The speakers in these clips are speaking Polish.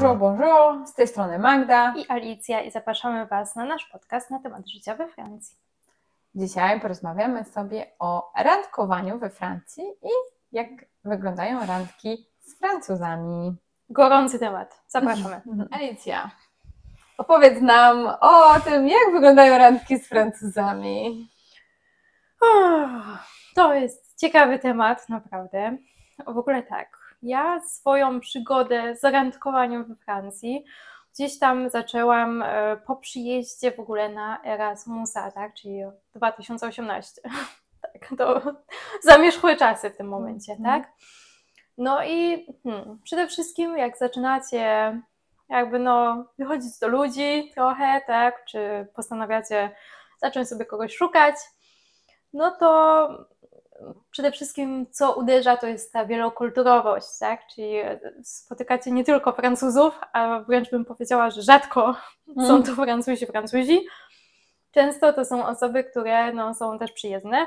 Bonjour, bonjour, z tej strony Magda i Alicja i zapraszamy Was na nasz podcast na temat życia we Francji. Dzisiaj porozmawiamy sobie o randkowaniu we Francji i jak wyglądają randki z Francuzami. Gorący temat, zapraszamy. Alicja, opowiedz nam o tym, jak wyglądają randki z Francuzami. To jest ciekawy temat, naprawdę. W ogóle tak, ja swoją przygodę z randkowaniem we Francji gdzieś tam zaczęłam e, po przyjeździe w ogóle na Erasmusa, tak, czyli 2018. tak, to zamierzchłe czasy w tym momencie, mm. tak? No i hmm, przede wszystkim jak zaczynacie jakby no wychodzić do ludzi trochę, tak, czy postanawiacie zacząć sobie kogoś szukać, no to przede wszystkim co uderza, to jest ta wielokulturowość, tak? Czyli spotykacie nie tylko Francuzów, a wręcz bym powiedziała, że rzadko mm. są to Francuzi, Francuzi. Często to są osoby, które no, są też przyjezdne,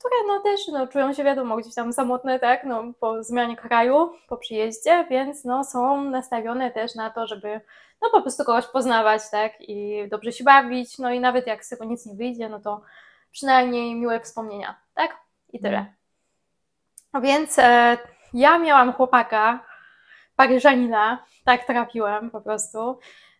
które no, też no, czują się, wiadomo, gdzieś tam samotne, tak? No, po zmianie kraju, po przyjeździe, więc no, są nastawione też na to, żeby no, po prostu kogoś poznawać, tak? I dobrze się bawić, no i nawet jak z tego nic nie wyjdzie, no to przynajmniej miłe wspomnienia, tak? I tyle. Więc e, ja miałam chłopaka, paryżanina, tak trafiłem po prostu,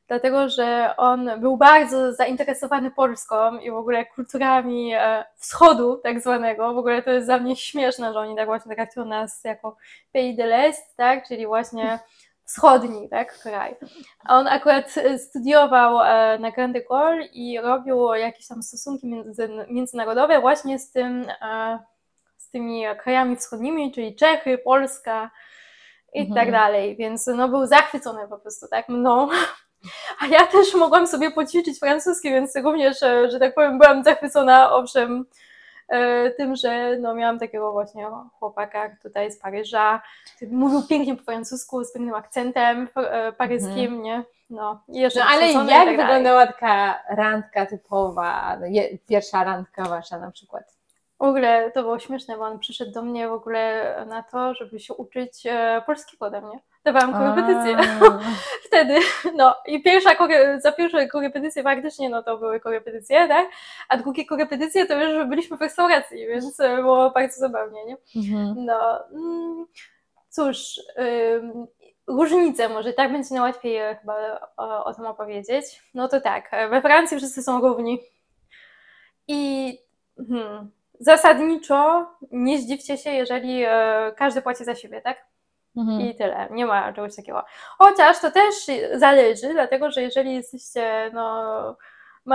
dlatego że on był bardzo zainteresowany Polską i w ogóle kulturami e, wschodu tak zwanego. W ogóle to jest dla mnie śmieszne, że oni tak właśnie traktują nas jako pays de l'Est, tak? czyli właśnie wschodni tak, kraj. A on akurat e, studiował e, na Grand École i robił jakieś tam stosunki między, międzynarodowe właśnie z tym z tymi krajami wschodnimi, czyli Czechy, Polska i mhm. tak dalej, więc no był zachwycony po prostu, tak, mną. A ja też mogłam sobie poćwiczyć francuski, więc również, że tak powiem, byłam zachwycona, owszem, e, tym, że no, miałam takiego właśnie chłopaka tutaj z Paryża, mówił pięknie po francusku, z pięknym akcentem e, paryskim, mhm. nie? No, no ale jak tak wyglądała taka randka typowa, pierwsza randka wasza na przykład? W ogóle to było śmieszne, bo on przyszedł do mnie w ogóle na to, żeby się uczyć e, polskiego ode mnie. Dawałam korepetycje wtedy. No i pierwsza, za pierwsze korepetycje faktycznie no to były korepetycje, tak? A drugie korepetycje to już byliśmy w restauracji, więc e, było bardzo zabawnie, nie? Mhm. No mm, cóż, różnice może tak będzie najłatwiej e, chyba o, o tym opowiedzieć. No to tak, we Francji wszyscy są równi. I hmm, zasadniczo nie zdziwcie się, jeżeli e, każdy płaci za siebie, tak? Mhm. I tyle, nie ma czegoś takiego. Chociaż to też zależy, dlatego że jeżeli jesteście, no,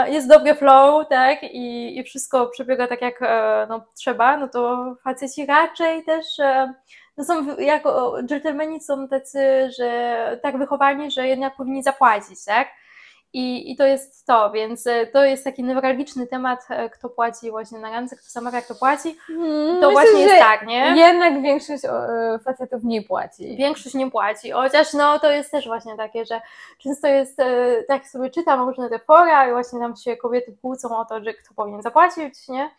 jest dobry flow, tak, i, i wszystko przebiega tak jak e, no, trzeba, no to faceci raczej też no są jako dżentelmeni są tacy, że tak wychowani, że jednak powinni zapłacić, tak? I, I to jest to, więc e, to jest taki newralgiczny temat, e, kto płaci właśnie na randce, kto zamawia, kto płaci. Hmm, to Myślę, właśnie jest tak, nie? Jednak większość e, facetów nie płaci. Większość nie płaci, chociaż no to jest też właśnie takie, że często jest, tak sobie czytam różne te fora i właśnie tam się kobiety kłócą o to, że kto powinien zapłacić, nie?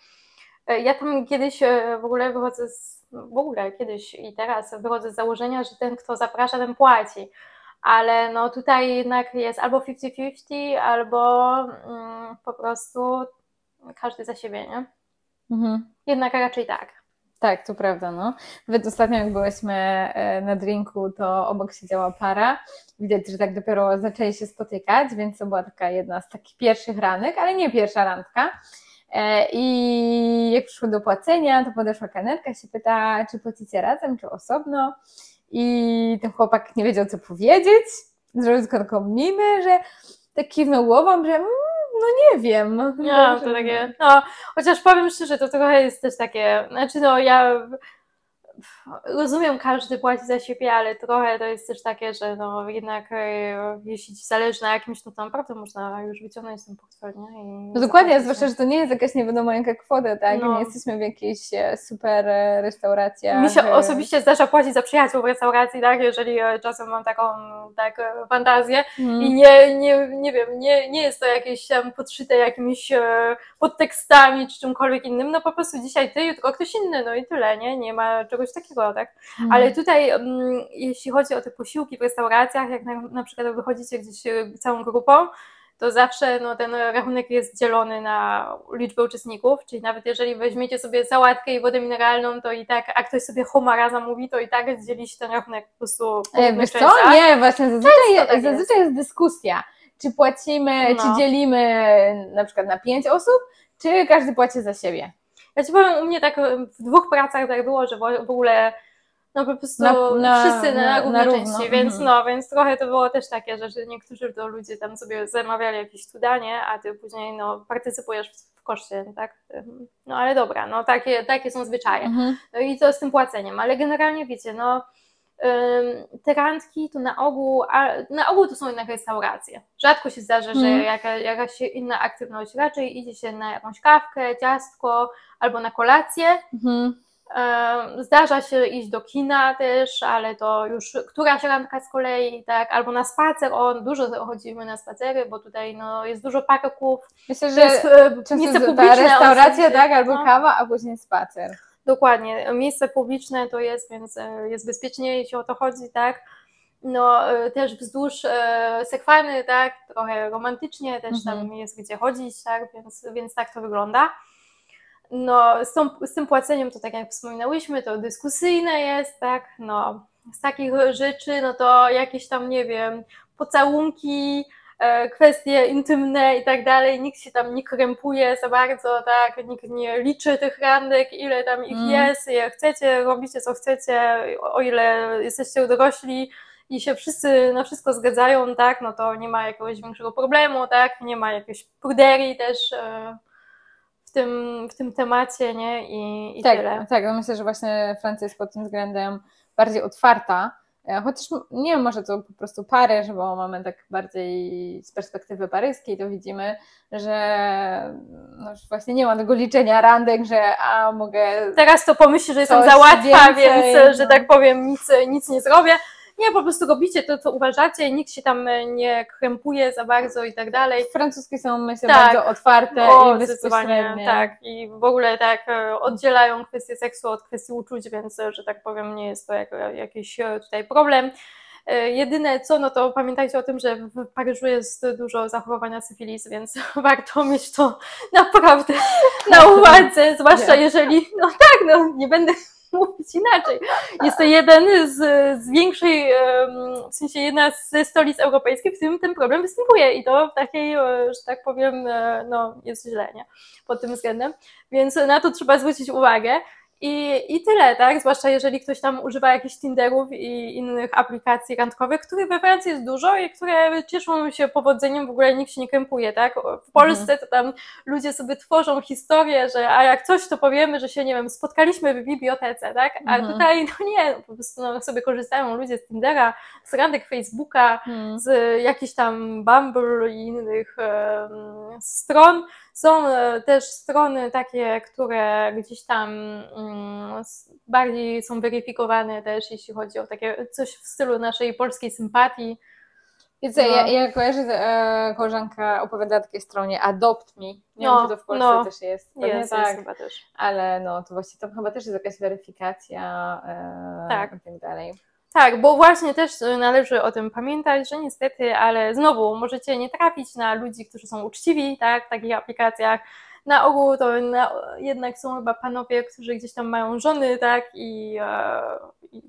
Ja tam kiedyś w ogóle wychodzę z, w ogóle kiedyś i teraz wychodzę z założenia, że ten, kto zaprasza, ten płaci ale no tutaj jednak jest albo 50-50, albo mm, po prostu każdy za siebie, nie? Mhm. Jednak raczej tak. Tak, to prawda, no. Nawet ostatnio jak byłyśmy e, na drinku, to obok siedziała para. Widać, że tak dopiero zaczęli się spotykać, więc to była taka jedna z takich pierwszych ranek, ale nie pierwsza randka. E, I jak przyszło do płacenia, to podeszła kanerka, się pyta, czy płacicie razem, czy osobno i ten chłopak nie wiedział, co powiedzieć. Zrobił tylko taką minę, że tak kiwnął głową, że mm, no nie wiem. No, to takie, no, chociaż powiem szczerze, to trochę jest też takie, znaczy no ja rozumiem, każdy płaci za siebie, ale trochę to jest też takie, że no jednak e, jeśli ci zależy na jakimś, to naprawdę można już wyciągnąć ten portfel, nie? I no dokładnie, zwłaszcza, że to nie jest jakaś nie wiadomo jaka kwota, tak? No. Nie jesteśmy w jakiejś e, super e, restauracji. Mi się osobiście zdarza płacić za przyjaciół w restauracji, tak? Jeżeli czasem mam taką tak, fantazję mm. i nie, nie, nie wiem, nie, nie jest to jakieś tam podszyte jakimiś podtekstami czy czymkolwiek innym, no po prostu dzisiaj ty, jutro ktoś inny, no i tyle, nie? Nie ma czegoś czegoś takiego, tak? Mhm. Ale tutaj, mm, jeśli chodzi o te posiłki w restauracjach, jak na, na przykład wychodzicie gdzieś e, całą grupą, to zawsze no, ten rachunek jest dzielony na liczbę uczestników, czyli nawet jeżeli weźmiecie sobie sałatkę i wodę mineralną, to i tak, a ktoś sobie homara zamówi, to i tak dzieli się ten rachunek po prostu E, Wiesz co? Nie, właśnie zazwyczaj, tak zazwyczaj jest. dyskusja. Czy płacimy, No. czy dzielimy na przykład na pięć osób, czy każdy płaci za siebie. Ja ci powiem, u mnie tak w dwóch pracach tak było, że w ogóle no po prostu Na- na- wszyscy na, na- na równo, części, więc mhm. no, więc trochę to było też takie, że, że niektórzy to ludzie tam sobie zamawiali jakieś cudanie, a ty później no partycypujesz w, w koszcie, tak? No ale dobra, no takie, takie są zwyczaje. Mhm. No i co z tym płaceniem? Ale generalnie wiecie, no te randki to na ogół, na ogół to są jednak restauracje. Rzadko się zdarza, że Mhm. jaka, jakaś inna aktywność, raczej idzie się na jakąś kawkę, ciastko albo na kolację. Mhm. Zdarza się iść do kina też, ale to już któraś randka z kolei, tak, albo na spacer, o, dużo chodzimy na spacery, bo tutaj no, jest dużo parków, Myślę, że jest e, często publiczne. restauracja, tak, albo no. kawa, a później spacer. Dokładnie, miejsce publiczne to jest, więc e, jest bezpiecznie, jeśli o to chodzi, tak. No, e, też wzdłuż e, Sekwany, tak, trochę romantycznie, też tam Mhm. jest gdzie chodzić, tak, więc, więc tak to wygląda. No, z, tą, z tym płaceniem to tak jak wspominałyśmy, to dyskusyjne jest, tak, no, z takich rzeczy, no to jakieś tam, nie wiem, pocałunki, kwestie intymne i tak dalej, nikt się tam nie krępuje za bardzo, tak, nikt nie liczy tych randek, ile tam ich Mm. jest, je chcecie, robicie co chcecie, o ile jesteście dorośli i się wszyscy na wszystko zgadzają, tak, no to nie ma jakiegoś większego problemu, tak, nie ma jakiejś pruderii też e, w tym, w tym temacie, nie, i, i tak, tyle. tak, no myślę, że właśnie Francja jest pod tym względem bardziej otwarta. E, Chociaż nie wiem, może to po prostu Paryż, bo mamy tak bardziej z perspektywy paryskiej, to widzimy, że no już właśnie nie ma tego liczenia randek, że a mogę Teraz to pomyśli, że jestem za łatwa, więcej, więc, e, że no. tak powiem, nic, nic nie zrobię. Nie, po prostu robicie to, co uważacie, nikt się tam e, nie krępuje za bardzo i tak dalej. Francuskie są myślę Tak. bardzo otwarte O, i zdecydowanie, bezpośrednie. tak. I w ogóle tak e, oddzielają kwestię seksu od kwestii uczuć, więc, e, że tak powiem, nie jest to jak, jakiś tutaj problem. Jedyne co, no to pamiętajcie o tym, że w Paryżu jest dużo zachorowania syfilis, więc warto mieć to naprawdę na uwadze, zwłaszcza jeżeli, no tak, no nie będę mówić inaczej. Jest to jeden z, z większej, w sensie jedna ze stolic europejskich, w którym ten problem występuje i to w takiej, e, że tak powiem, e, no jest źle, nie? Pod tym względem. Więc na to trzeba zwrócić uwagę. I, I tyle, tak? Zwłaszcza jeżeli ktoś tam używa jakichś Tinderów i innych aplikacji randkowych, których we Francji jest dużo i które cieszą się powodzeniem, w ogóle nikt się nie krępuje, tak? W Polsce to tam ludzie sobie tworzą historię, że a jak coś, to powiemy, że się, nie wiem, spotkaliśmy w bibliotece, tak? A Mhm. tutaj, no nie, po prostu no, sobie korzystają ludzie z Tindera, z randek Facebooka, Hmm. z jakichś tam Bumble i innych em, stron. Są e, też strony takie, które gdzieś tam mm, bardziej są weryfikowane też, jeśli chodzi o takie coś w stylu naszej polskiej sympatii. Wiecie, No. ja, ja kojarzę, że e, koleżanka opowiada o takiej stronie Adopt Me. Nie No, wiem, czy to w Polsce no. też jest. Pewnie Jest, tak. jest chyba też. Ale no, to właśnie tam chyba też jest jakaś weryfikacja e, Tak. i tak dalej. Tak, bo właśnie też e, należy o tym pamiętać, że niestety, ale znowu możecie nie trafić na ludzi, którzy są uczciwi, tak, w takich aplikacjach. Na ogół to na, jednak są chyba panowie, którzy gdzieś tam mają żony, tak, i, e,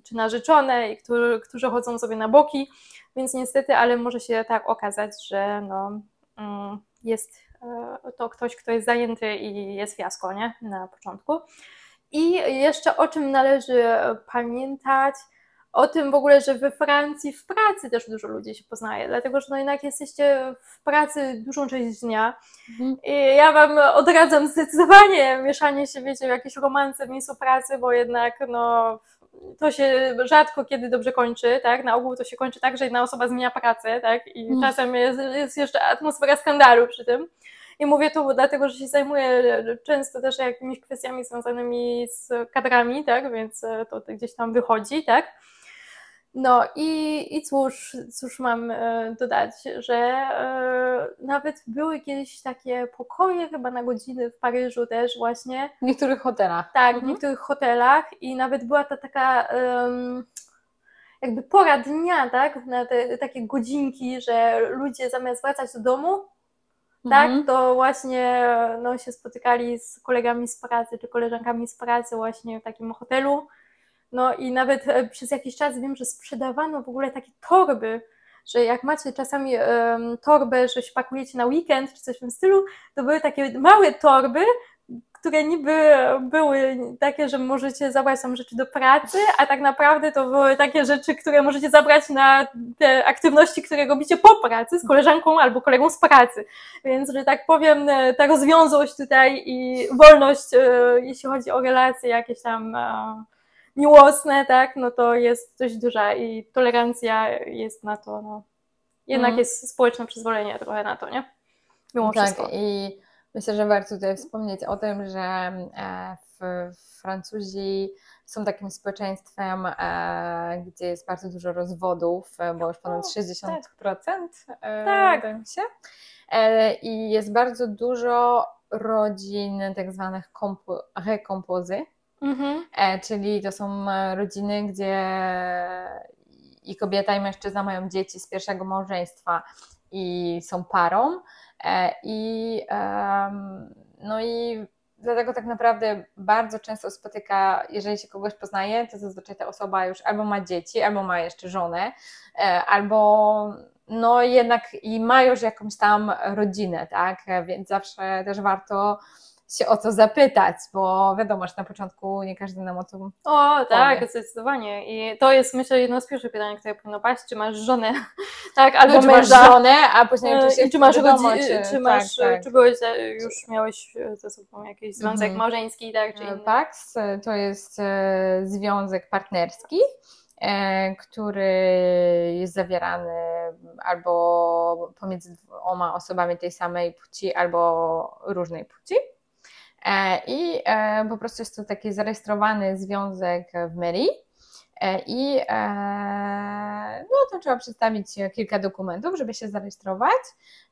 czy narzeczone, i którzy, którzy chodzą sobie na boki, więc niestety, ale może się tak okazać, że no, mm, jest e, to ktoś, kto jest zajęty i jest fiasko, nie, na początku. I jeszcze o czym należy pamiętać, o tym w ogóle, że we Francji w pracy też dużo ludzi się poznaje, dlatego że no jednak jesteście w pracy dużą część dnia Mhm. i ja Wam odradzam zdecydowanie mieszanie się, wiecie, w jakieś romanse w miejscu pracy, bo jednak no to się rzadko kiedy dobrze kończy, tak? Na ogół to się kończy tak, że jedna osoba zmienia pracę, tak? I Mm. czasem jest, jest jeszcze atmosfera skandalu przy tym. I mówię to dlatego, że się zajmuję często też jakimiś kwestiami związanymi z kadrami, tak? Więc to gdzieś tam wychodzi, tak? No i, i cóż, cóż mam e, dodać, że e, nawet były kiedyś takie pokoje chyba na godziny w Paryżu też właśnie. W niektórych hotelach. Tak, w Mhm. niektórych hotelach i nawet była ta taka jakby pora dnia, tak, na te takie godzinki, że ludzie zamiast wracać do domu, tak, Mhm. to właśnie no, się spotykali z kolegami z pracy czy koleżankami z pracy właśnie w takim hotelu. No i nawet e, przez jakiś czas wiem, że sprzedawano w ogóle takie torby, że jak macie czasami em, torbę, że się pakujecie na weekend czy coś w tym stylu, to były takie małe torby, które niby były takie, że możecie zabrać tam rzeczy do pracy, a tak naprawdę to były takie rzeczy, które możecie zabrać na te aktywności, które robicie po pracy z koleżanką albo kolegą z pracy. Więc, że tak powiem, e, ta rozwiązłość tutaj i wolność, e, jeśli chodzi o relacje jakieś tam miłosne, tak, no to jest dość duża i tolerancja jest na to, no. Jednak Mhm. jest społeczne przyzwolenie trochę na to, nie? Mimo Tak, wszystko. i myślę, że warto tutaj wspomnieć o tym, że e, w, Francuzi są takim społeczeństwem, e, gdzie jest bardzo dużo rozwodów, e, bo już ponad O, 60%, e, Tak. wydaje mi się. I jest bardzo dużo rodzin tak zwanych kompo, recomposy, Mhm. E, czyli to są e, rodziny, gdzie i kobieta, i mężczyzna mają dzieci z pierwszego małżeństwa i są parą. E, I, em, no i dlatego tak naprawdę bardzo często spotyka, jeżeli się kogoś poznaje, to zazwyczaj ta osoba już albo ma dzieci, albo ma jeszcze żonę, e, albo no jednak i ma już jakąś tam rodzinę, tak? E, Więc zawsze też warto się o to zapytać, bo wiadomo, że na początku nie każdy nam o tym. O, tak, Powie. zdecydowanie. I to jest, myślę, jedno z pierwszych pytań, które powinno paść, czy masz żonę, tak, albo No, czy masz żonę, a później E, oczywiście I czy masz wiadomo, rodzinę, czy, tak, masz, tak. czy byłeś, za- już miałeś e, ze sobą jakiś związek Mhm. małżeński, tak, czy E, inny? Pax e, to jest e, związek partnerski, e, który jest zawierany albo pomiędzy dwoma osobami tej samej płci, albo różnej płci. E, I e, po prostu jest to taki zarejestrowany związek w mairie. E, I e, no, to trzeba przedstawić kilka dokumentów, żeby się zarejestrować.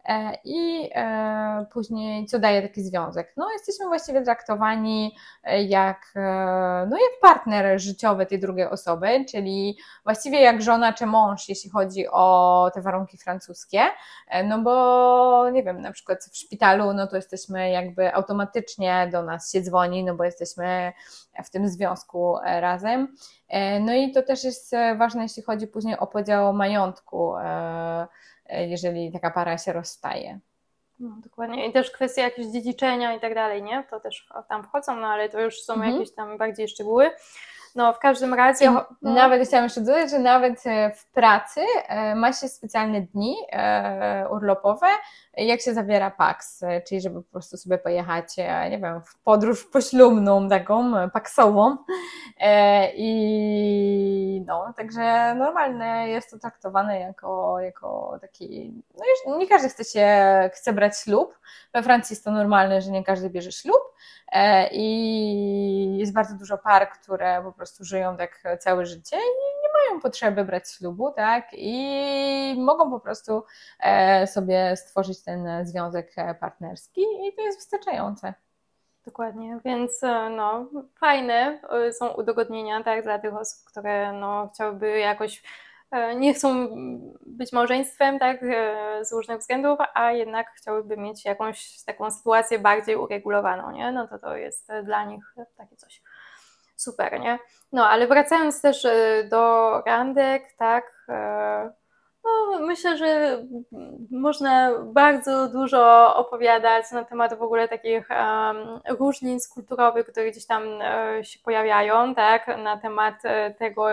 E, I e, później, co daje taki związek? No, jesteśmy właściwie traktowani e, jak, e, no, jak partner życiowy tej drugiej osoby, czyli właściwie jak żona czy mąż, jeśli chodzi o te warunki francuskie. E, No bo nie wiem, na przykład w szpitalu, no to jesteśmy jakby automatycznie do nas się dzwoni, no bo jesteśmy w tym związku e, razem. E, No i to też jest e, ważne, jeśli chodzi później o podział majątku, e, e, jeżeli taka para się rozstaje. No, dokładnie. I też kwestie jakieś dziedziczenia i tak dalej, nie? To też tam wchodzą, no ale to już są Mhm. jakieś tam bardziej szczegóły. No, w każdym razie. no, Nawet chciałam jeszcze dodać, że nawet e, w pracy e, ma się specjalne dni e, urlopowe, jak się zawiera PAX, czyli żeby po prostu sobie pojechać, nie wiem, w podróż poślubną taką, paksową. I no, także normalne jest to traktowane jako, jako taki, no już nie każdy chce się, chce brać ślub. We Francji jest to normalne, że nie każdy bierze ślub. E, I jest bardzo dużo par, które po prostu żyją tak całe życie i nie mają potrzeby brać ślubu, tak? I mogą po prostu e, sobie stworzyć ten związek e, partnerski i to jest wystarczające. Dokładnie, więc no, fajne są udogodnienia, tak, dla tych osób, które no, chciałyby jakoś, nie chcą być małżeństwem, tak, e, z różnych względów, a jednak chciałyby mieć jakąś taką sytuację bardziej uregulowaną, nie? No to to jest e, dla nich takie coś super, nie? No, ale wracając też e, do randek, tak, e, no, myślę, że można bardzo dużo opowiadać na temat w ogóle takich um, różnic kulturowych, które gdzieś tam e, się pojawiają, tak, na temat e, tego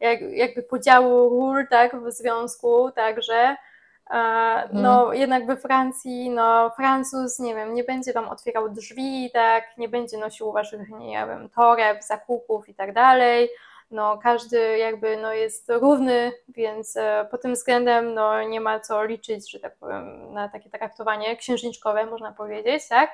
jak, jakby podziału ról, tak, w związku, także no jednak we Francji, no Francuz, nie wiem, nie będzie Wam otwierał drzwi, tak, nie będzie nosił Waszych, nie wiem, toreb, zakupów i tak dalej, no każdy jakby no jest równy, więc e, pod tym względem no nie ma co liczyć, że tak powiem, na takie traktowanie księżniczkowe, można powiedzieć, tak?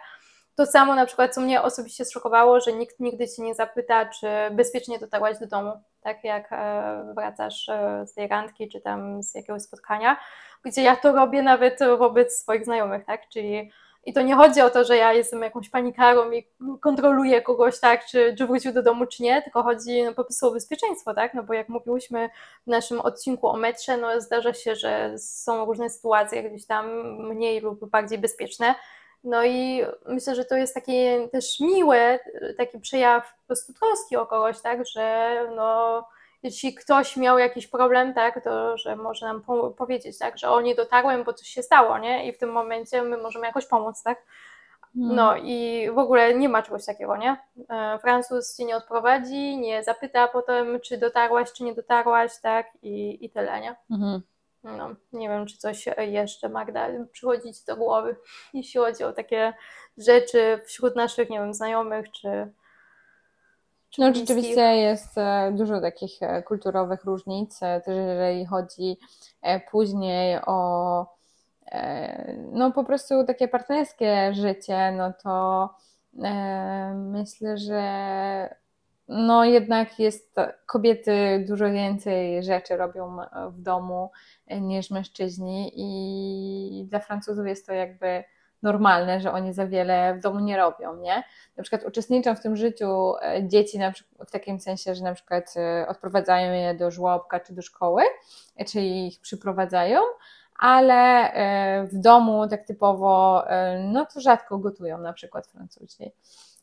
to samo na przykład, co mnie osobiście zszokowało, że nikt nigdy cię nie zapyta, czy bezpiecznie dotarłaś do domu, tak jak e, wracasz e, z tej randki, czy tam z jakiegoś spotkania, gdzie ja to robię nawet wobec swoich znajomych, tak, czyli i to nie chodzi o to, że ja jestem jakąś panikarą i kontroluję kogoś, tak, czy, czy wrócił do domu, czy nie, tylko chodzi no, po prostu o bezpieczeństwo, tak, no bo jak mówiłyśmy w naszym odcinku o metrze, no zdarza się, że są różne sytuacje gdzieś tam mniej lub bardziej bezpieczne, no i myślę, że to jest takie też miłe, taki przejaw po prostu troski o kogoś, tak, że no jeśli ktoś miał jakiś problem, tak, to że może nam po powiedzieć, tak, że o nie dotarłem, bo coś się stało, nie? I w tym momencie my możemy jakoś pomóc, tak? No hmm. i w ogóle nie ma czegoś takiego, nie? E, Francuz cię nie odprowadzi, nie zapyta potem, czy dotarłaś, czy nie dotarłaś, tak? I, i tyle, nie? Mhm. No, nie wiem, czy coś jeszcze, Magda, przychodzi ci do głowy, jeśli chodzi o takie rzeczy wśród naszych, nie wiem, znajomych, czy, no rzeczywiście jest e, dużo takich e, kulturowych różnic, e, też jeżeli chodzi później o no po prostu takie partnerskie życie, no to myślę, że no jednak jest kobiety dużo więcej rzeczy robią w domu niż mężczyźni i dla Francuzów jest to jakby normalne, że oni za wiele w domu nie robią, nie? Na przykład uczestniczą w tym życiu e, dzieci na przykład, w takim sensie, że na przykład e, odprowadzają je do żłobka czy do szkoły, e, czyli ich przyprowadzają, ale w domu tak typowo, no to rzadko gotują na przykład Francuzi.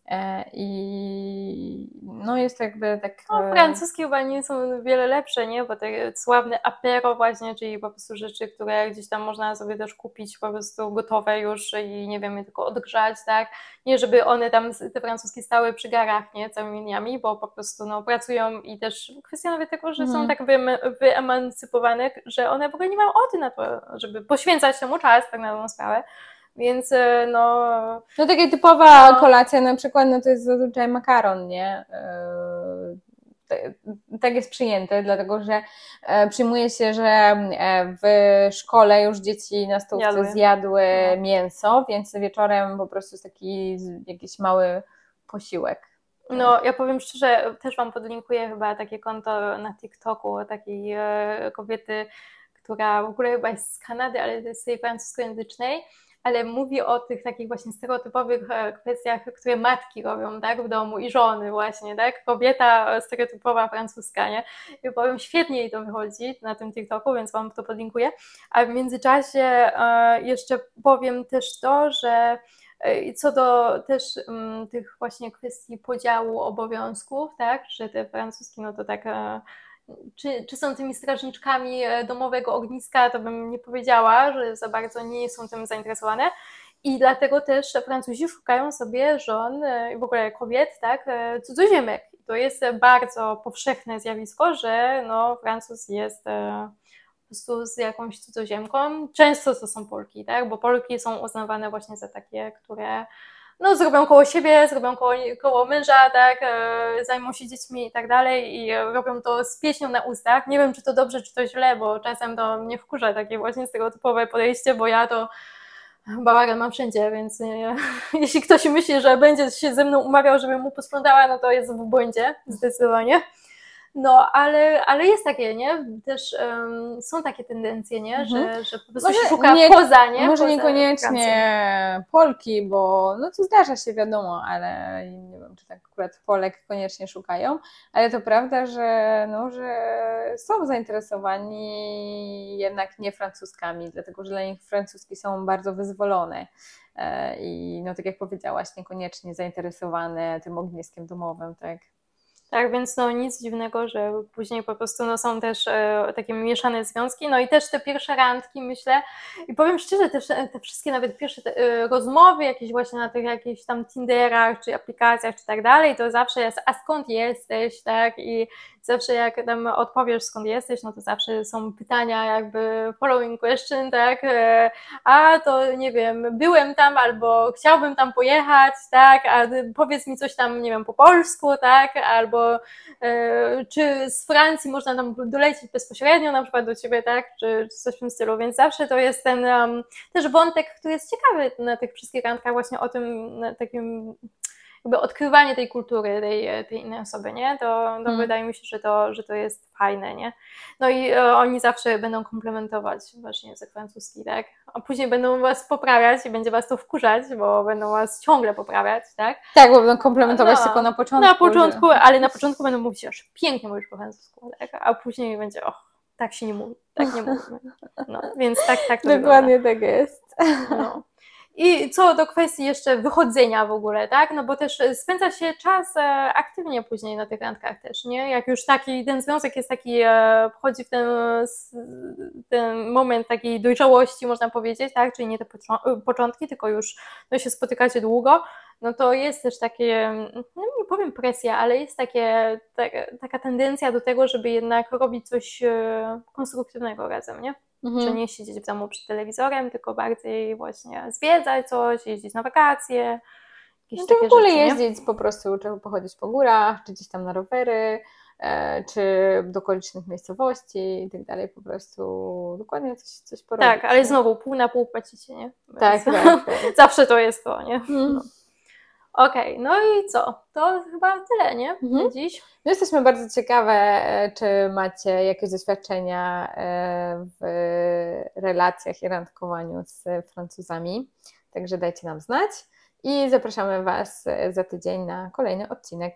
E, I no jest to jakby tak. No, francuskie chyba nie są wiele lepsze, nie? Bo te sławne apero właśnie, czyli po prostu rzeczy, które gdzieś tam można sobie też kupić po prostu gotowe już i nie wiem, tylko odgrzać, tak? Nie, żeby one tam, te francuskie stały przy garach, nie? Całymi dniami, bo po prostu no, pracują i też kwestia nawet tego, że mhm. są tak wyemancypowane, że one w ogóle nie mają ochoty na to, żeby poświęcać temu czas, tak na tą sprawę. Więc e, no. No taka typowa no. kolacja na przykład, no to jest zazwyczaj makaron, nie? E, tak jest przyjęte, dlatego że e, przyjmuje się, że w szkole już dzieci na stołówce Jadły. zjadły no. mięso, więc wieczorem po prostu jest taki jakiś mały posiłek. No, ja powiem szczerze, też Wam podlinkuję chyba takie konto na TikToku takiej kobiety, która w ogóle chyba jest z Kanady, ale jest tej francuskojęzycznej ale mówi o tych takich właśnie stereotypowych e, kwestiach, które matki robią, tak, w domu i żony właśnie, tak, kobieta stereotypowa francuska, nie, i powiem, świetnie jej to wychodzi na tym TikToku, więc Wam to podlinkuję, a w międzyczasie e, jeszcze powiem też to, że e, co do też um, tych właśnie kwestii podziału obowiązków, tak, że te francuskie, no to tak czy, czy są tymi strażniczkami e, domowego ogniska, to bym nie powiedziała, że za bardzo nie są tym zainteresowane. I dlatego też Francuzi szukają sobie żon e, w ogóle kobiet, tak, e, cudzoziemek. To jest bardzo powszechne zjawisko, że no, Francuz jest po prostu z jakąś cudzoziemką. Często to są Polki, tak, bo Polki są uznawane właśnie za takie, które no, zrobią koło siebie, zrobią koło, koło męża, tak, e, zajmą się dziećmi i tak dalej i robią to z pieśnią na ustach. Nie wiem, czy to dobrze, czy to źle, bo czasem to mnie wkurza takie właśnie stereotypowe podejście, bo ja to bałagan mam wszędzie, więc nie, jeśli ktoś myśli, że będzie się ze mną umawiał, żebym mu posprzątała, no to jest w błędzie, zdecydowanie. No, ale, ale jest takie, nie? Też um, są takie tendencje, nie? Mhm. Że, że po prostu może się szuka nie, poza, nie? Może poza niekoniecznie Polki, bo no to zdarza się, wiadomo, ale nie wiem, czy tak akurat Polek koniecznie szukają, ale to prawda, że, no, że są zainteresowani jednak nie francuskami, dlatego że dla nich francuski są bardzo wyzwolone e, i no tak jak powiedziałaś, niekoniecznie zainteresowane tym ogniskiem domowym, tak? Tak, więc no nic dziwnego, że później po prostu no, są też e, takie mieszane związki, no i też te pierwsze randki, myślę, i powiem szczerze, też e, te wszystkie nawet pierwsze te, e, rozmowy jakieś właśnie na tych jakichś tam Tinderach, czy aplikacjach, czy tak dalej, to zawsze jest, a skąd jesteś, tak, i zawsze jak tam odpowiesz skąd jesteś, no to zawsze są pytania jakby following question, tak, e, a to nie wiem, byłem tam albo chciałbym tam pojechać, tak, a powiedz mi coś tam, nie wiem, po polsku, tak, albo e, czy z Francji można tam dolecieć bezpośrednio na przykład do ciebie, tak, czy, coś w tym stylu, więc zawsze to jest ten um, też wątek, który jest ciekawy na tych wszystkich randkach właśnie o tym takim jakby odkrywanie tej kultury tej, tej innej osoby, nie? To, to hmm. wydaje mi się, że to, że to jest fajne, nie? No i e, oni zawsze będą komplementować właśnie język francuski, tak? A później będą was poprawiać i będzie was to wkurzać, bo będą was ciągle poprawiać, tak? Tak, bo będą komplementować no, tylko na początku. Na początku, że... ale na początku będą mówić, aż pięknie mówisz po francusku, tak? A później będzie, och, tak się nie mówi, tak nie mówimy. No, więc tak, tak to Dokładnie wygląda. tak jest. No. I co do kwestii jeszcze wychodzenia w ogóle, tak? No bo też spędza się czas e, aktywnie później na tych randkach też, nie? Jak już taki, ten związek jest taki, e, wchodzi w ten, ten moment takiej dojrzałości, można powiedzieć, tak? Czyli nie te początki, tylko już no się spotykacie długo, no to jest też takie, no nie powiem presja, ale jest takie, tak, taka tendencja do tego, żeby jednak robić coś e, konstruktywnego razem, nie? mhm. że nie siedzieć w domu przed telewizorem, tylko bardziej właśnie zwiedzać coś, jeździć na wakacje. Jakieś no w ogóle rzeczy, jeździć nie? po prostu, czy pochodzić po górach, czy gdzieś tam na rowery, e, czy do okolicznych miejscowości i tak dalej, po prostu dokładnie coś, coś porobić. Tak, ale znowu pół na pół płacicie, nie? Tak, tak, tak. Zawsze to jest to, nie? Mhm. No. Okej, okay, no i co? To chyba tyle, nie? Mhm. Dziś. My jesteśmy bardzo ciekawe, e, czy macie jakieś doświadczenia e, w relacjach i randkowaniu z Francuzami. Także dajcie nam znać i zapraszamy Was za tydzień na kolejny odcinek.